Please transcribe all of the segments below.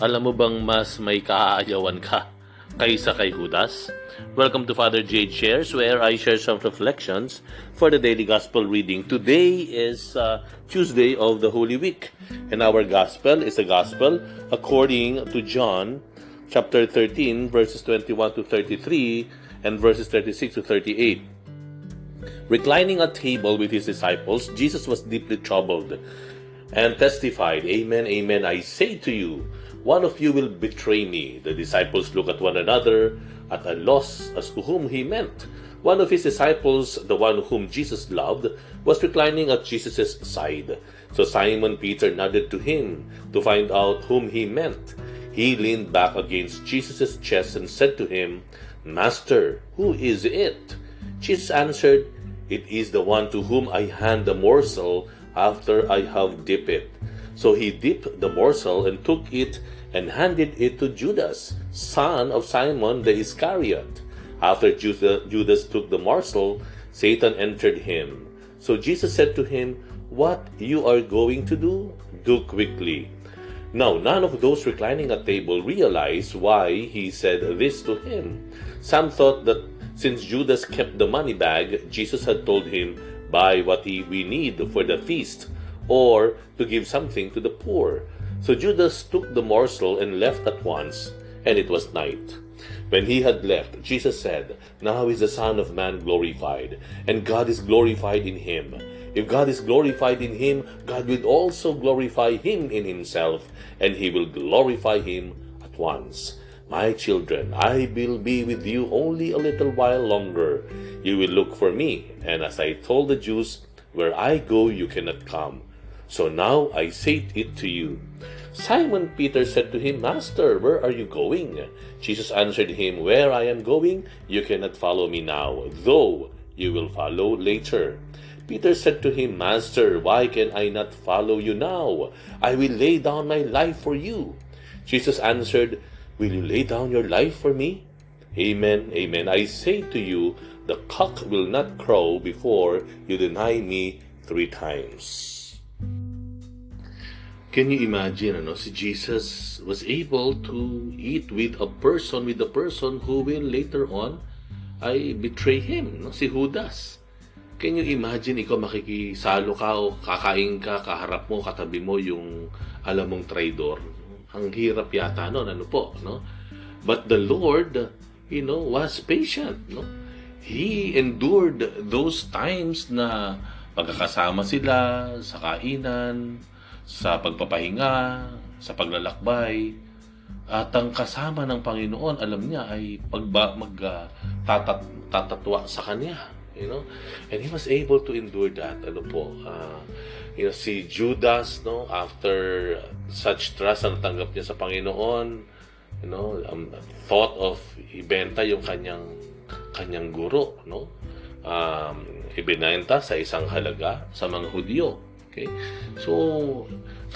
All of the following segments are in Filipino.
Alam mo bang mas may kaaayawan ka kaysa kay Judas? Welcome to Father Jade Shares where I share some reflections for the daily gospel reading. Today is uh, Tuesday of the Holy Week and our gospel is a gospel according to John chapter 13 verses 21 to 33 and verses 36 to 38. Reclining at table with his disciples, Jesus was deeply troubled and testified, Amen, Amen, I say to you, one of you will betray me. The disciples look at one another at a loss as to whom he meant. One of his disciples, the one whom Jesus loved, was reclining at Jesus' side. So Simon Peter nodded to him to find out whom he meant. He leaned back against Jesus' chest and said to him, Master, who is it? Jesus answered, It is the one to whom I hand the morsel after I have dipped it. So he dipped the morsel and took it and handed it to Judas, son of Simon the Iscariot. After Judas took the morsel, Satan entered him. So Jesus said to him, What you are going to do, do quickly. Now, none of those reclining at table realized why he said this to him. Some thought that since Judas kept the money bag, Jesus had told him, Buy what we need for the feast or to give something to the poor. So Judas took the morsel and left at once, and it was night. When he had left, Jesus said, Now is the Son of Man glorified, and God is glorified in him. If God is glorified in him, God will also glorify him in himself, and he will glorify him at once. My children, I will be with you only a little while longer. You will look for me, and as I told the Jews, where I go, you cannot come. So now I say it to you. Simon Peter said to him, Master, where are you going? Jesus answered him, Where I am going, you cannot follow me now, though you will follow later. Peter said to him, Master, why can I not follow you now? I will lay down my life for you. Jesus answered, Will you lay down your life for me? Amen, amen. I say to you, the cock will not crow before you deny me three times. Can you imagine, ano, si Jesus was able to eat with a person, with a person who will later on ay betray him, no? si Judas. Can you imagine, ikaw makikisalo ka o kakain ka, kaharap mo, katabi mo yung alam mong traidor. Ang hirap yata noon, ano po, no? But the Lord, you know, was patient, no? He endured those times na pagkakasama sila sa kainan, sa pagpapahinga, sa paglalakbay, at ang kasama ng Panginoon, alam niya, ay pagba, mag, tatatwa sa Kanya. You know? And he was able to endure that. Ano po, uh, you know, si Judas, no, after such trust ang tanggap niya sa Panginoon, you know, um, thought of ibenta yung kanyang kanyang guro, no? Um, ibinenta sa isang halaga sa mga Hudyo. Okay? So,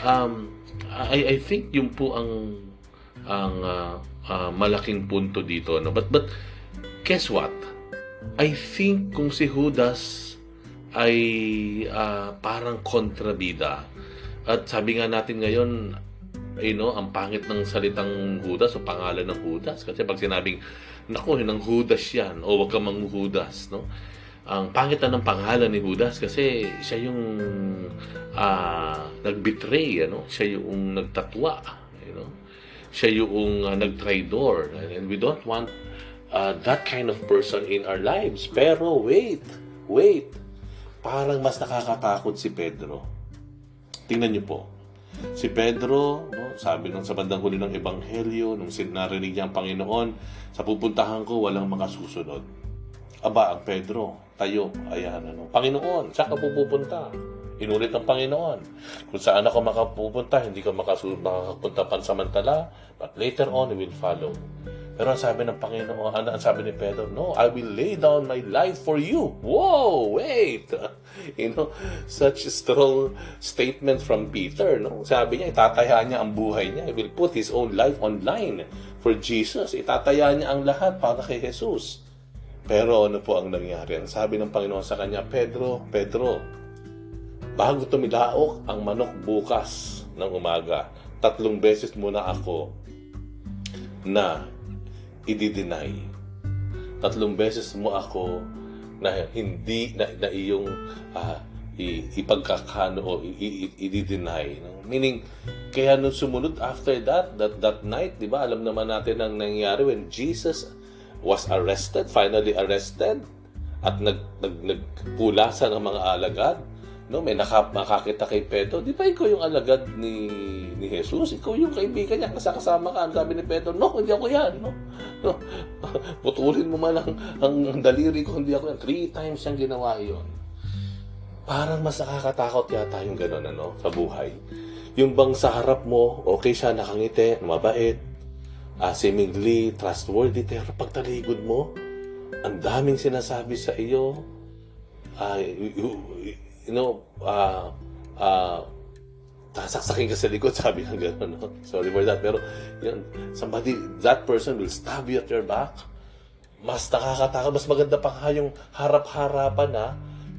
um, I, I think yung po ang ang uh, uh, malaking punto dito. No? But, but, guess what? I think kung si Judas ay uh, parang kontrabida at sabi nga natin ngayon you know, ang pangit ng salitang Judas o pangalan ng Judas kasi pag sinabing nako, ng Judas yan o wag ka mang Judas no? Ang pangit na ng pangalan ni Judas kasi siya yung uh, nag-betray, ano? Siya yung nagtatwa, you know? Siya yung uh, nag-traidor. And we don't want uh, that kind of person in our lives. Pero wait, wait. Parang mas nakakatakot si Pedro. Tingnan niyo po. Si Pedro, no, sabi nung sa bandang huli ng Ebanghelyo, nung sinarinig niya ang Panginoon, sa pupuntahan ko, walang makasusunod. Aba, ang Pedro, tayo, ayan, ano, Panginoon, saan ka pupunta? Inulit ng Panginoon. Kung saan ako makapupunta, hindi ka makapunta pansamantala, but later on, we will follow. Pero ang sabi ng Panginoon, ano ang sabi ni Pedro? No, I will lay down my life for you. Whoa, wait! You know, such a strong statement from Peter. No? Sabi niya, itataya niya ang buhay niya. He will put his own life online for Jesus. Itataya niya ang lahat para kay Jesus. Pero ano po ang nangyari? Ang sabi ng Panginoon sa kanya, Pedro, Pedro, bago tumilaok ang manok bukas ng umaga, tatlong beses mo na ako na i-deny. Tatlong beses mo ako na hindi na, na iyong uh, i, ipagkakano o i-deny. Meaning, kaya nung sumunod after that, that, that night, di ba, alam naman natin ang nangyari when Jesus was arrested, finally arrested, at nag, nag, nagpulasan ng mga alagad, no may naka, makakita kay Pedro. Di ba ikaw yung alagad ni ni Jesus? Ikaw yung kaibigan niya kasama ka sabi ni Pedro no hindi ako yan. No, no. putulin mo man ang, ang daliri ko hindi ako yan. Three times siyang ginawa yon parang mas nakakatakot yata yung gano'n ano sa buhay. Yung bang sa harap mo okay siya nakangiti mabait uh, seemingly trustworthy pero pagtaligod mo ang daming sinasabi sa iyo uh, you, you know, uh, uh, sasaksakin ka sa likod, sabi ng gano'n, no? Sorry for that. Pero, yun, somebody, that person will stab you at your back. Mas nakakatakot, mas maganda pa nga yung harap-harapan na,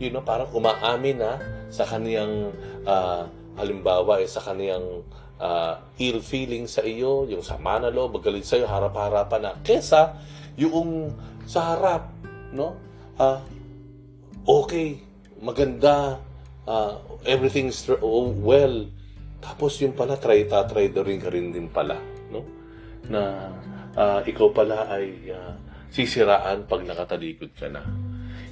you know, parang umaamin na sa kaniyang, uh, halimbawa, eh, sa kaniyang uh, ill feeling sa iyo, yung sama na loob, magalit sa iyo, harap-harapan na, kesa yung sa harap, no? Uh, okay, maganda, uh, everything's oh, well. Tapos yung pala, try tatry rin ka rin din pala, no? Na uh, ikaw pala ay uh, sisiraan pag nakatalikod ka na.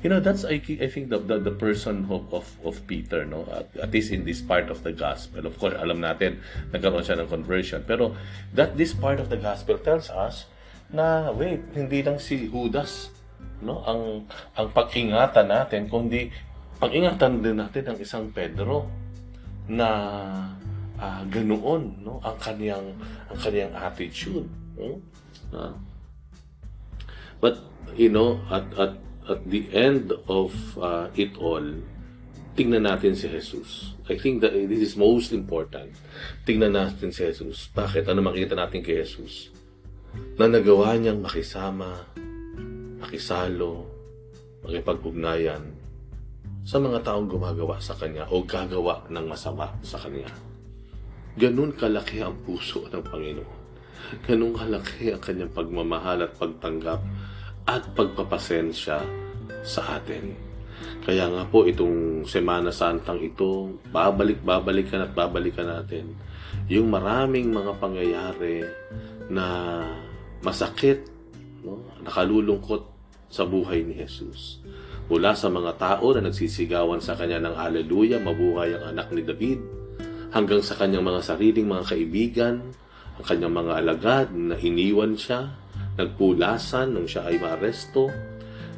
You know, that's I, I think the, the, the person of, of, of Peter, no? At, at least in this part of the gospel. Of course, alam natin, nagkaroon siya ng conversion. Pero that this part of the gospel tells us na, wait, hindi lang si Judas no ang ang pag-ingatan natin kundi pag-ingatan din natin ang isang Pedro na uh, ganoon no ang kaniyang ang kaniyang attitude no? uh, but you know at at at the end of uh, it all tingnan natin si Jesus. I think that this is most important. Tingnan natin si Jesus. Bakit? Ano makita natin kay Jesus? Na nagawa niyang makisama makisalo makipag-ugnayan sa mga taong gumagawa sa Kanya o gagawa ng masama sa Kanya. Ganun kalaki ang puso ng Panginoon. Ganun kalaki ang Kanyang pagmamahal at pagtanggap at pagpapasensya sa atin. Kaya nga po itong Semana Santang ito, babalik-babalikan at babalikan natin yung maraming mga pangyayari na masakit, no? nakalulungkot sa buhay ni Jesus mula sa mga tao na nagsisigawan sa kanya ng Haleluya, mabuhay ang anak ni David, hanggang sa kanyang mga sariling mga kaibigan, ang kanyang mga alagad na iniwan siya, nagpulasan nung siya ay maaresto,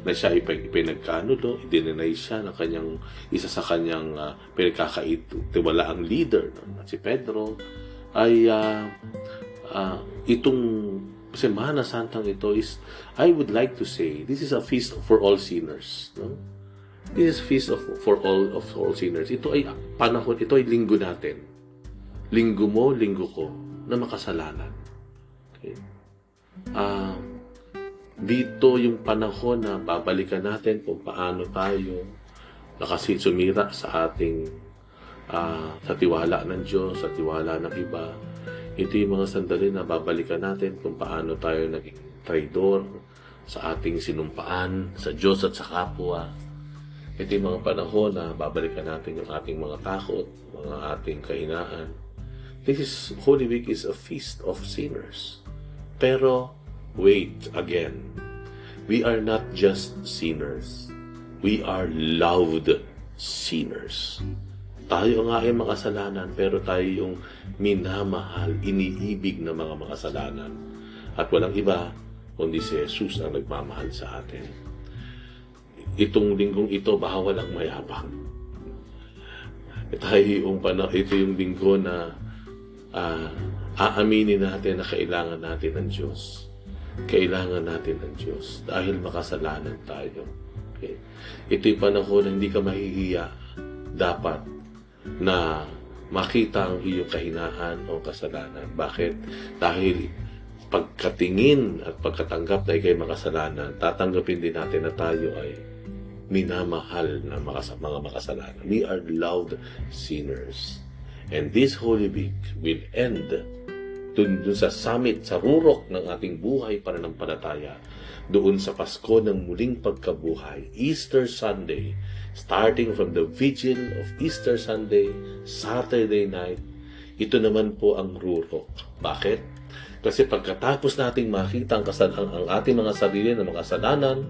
na siya ay pinagkanulo, idinenay siya ng kanyang, isa sa kanyang uh, pinagkakaitiwalaang leader, no? si Pedro, ay uh, uh, itong Semana Santang ito is, I would like to say, this is a feast for all sinners. No? This is feast of, for all of all sinners. Ito ay panahon, ito ay linggo natin. Linggo mo, linggo ko, na makasalanan. Okay? Uh, dito yung panahon na babalikan natin kung paano tayo nakasi sumira sa ating uh, sa tiwala ng Diyos, sa tiwala ng iba, ito yung mga sandali na babalikan natin kung paano tayo naging traidor sa ating sinumpaan, sa Diyos at sa kapwa. Ito yung mga panahon na babalikan natin yung ating mga takot, mga ating kahinaan. This is, Holy Week is a feast of sinners. Pero, wait again. We are not just sinners. We are loved sinners. Tayo nga ay makasalanan pero tayo yung minamahal, iniibig ng mga makasalanan. At walang iba kundi si Jesus ang nagmamahal sa atin. Itong linggong ito, bawal ang mayabang. Tayo yung pana, ito yung linggo na uh, aaminin natin na kailangan natin ng Diyos. Kailangan natin ng Diyos dahil makasalanan tayo. Okay? Ito yung panahon na hindi ka mahihiya. Dapat na makita ang iyong kahinaan o kasalanan. Bakit? Dahil pagkatingin at pagkatanggap na ikay makasalanan, tatanggapin din natin na tayo ay minamahal na mga makasalanan. We are loved sinners. And this Holy Week will end dun, dun sa summit, sa rurok ng ating buhay pananampalataya, doon sa Pasko ng muling pagkabuhay, Easter Sunday, starting from the vigil of Easter Sunday, Saturday night, ito naman po ang rurok. Bakit? Kasi pagkatapos nating makita ang, kasal- ang, ang ating mga sarili ng mga kasalanan,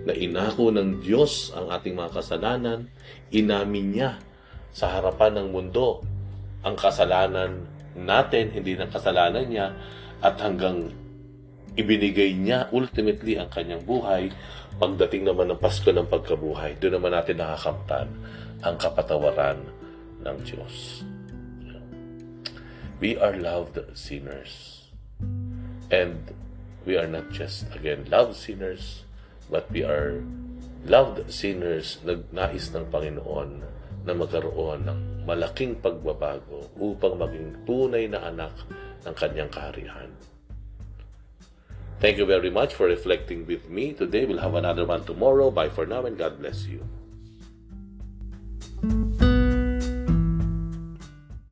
na inako ng Diyos ang ating mga kasalanan, inamin niya sa harapan ng mundo ang kasalanan natin, hindi ng kasalanan niya, at hanggang ibinigay niya ultimately ang kanyang buhay, pagdating naman ng Pasko ng pagkabuhay, doon naman natin nakakamtan ang kapatawaran ng Diyos. We are loved sinners. And we are not just, again, loved sinners, but we are loved sinners nagnais ng Panginoon na magkaroon ng malaking pagbabago upang maging tunay na anak ng kanyang kaharian. Thank you very much for reflecting with me today. We'll have another one tomorrow. Bye for now and God bless you.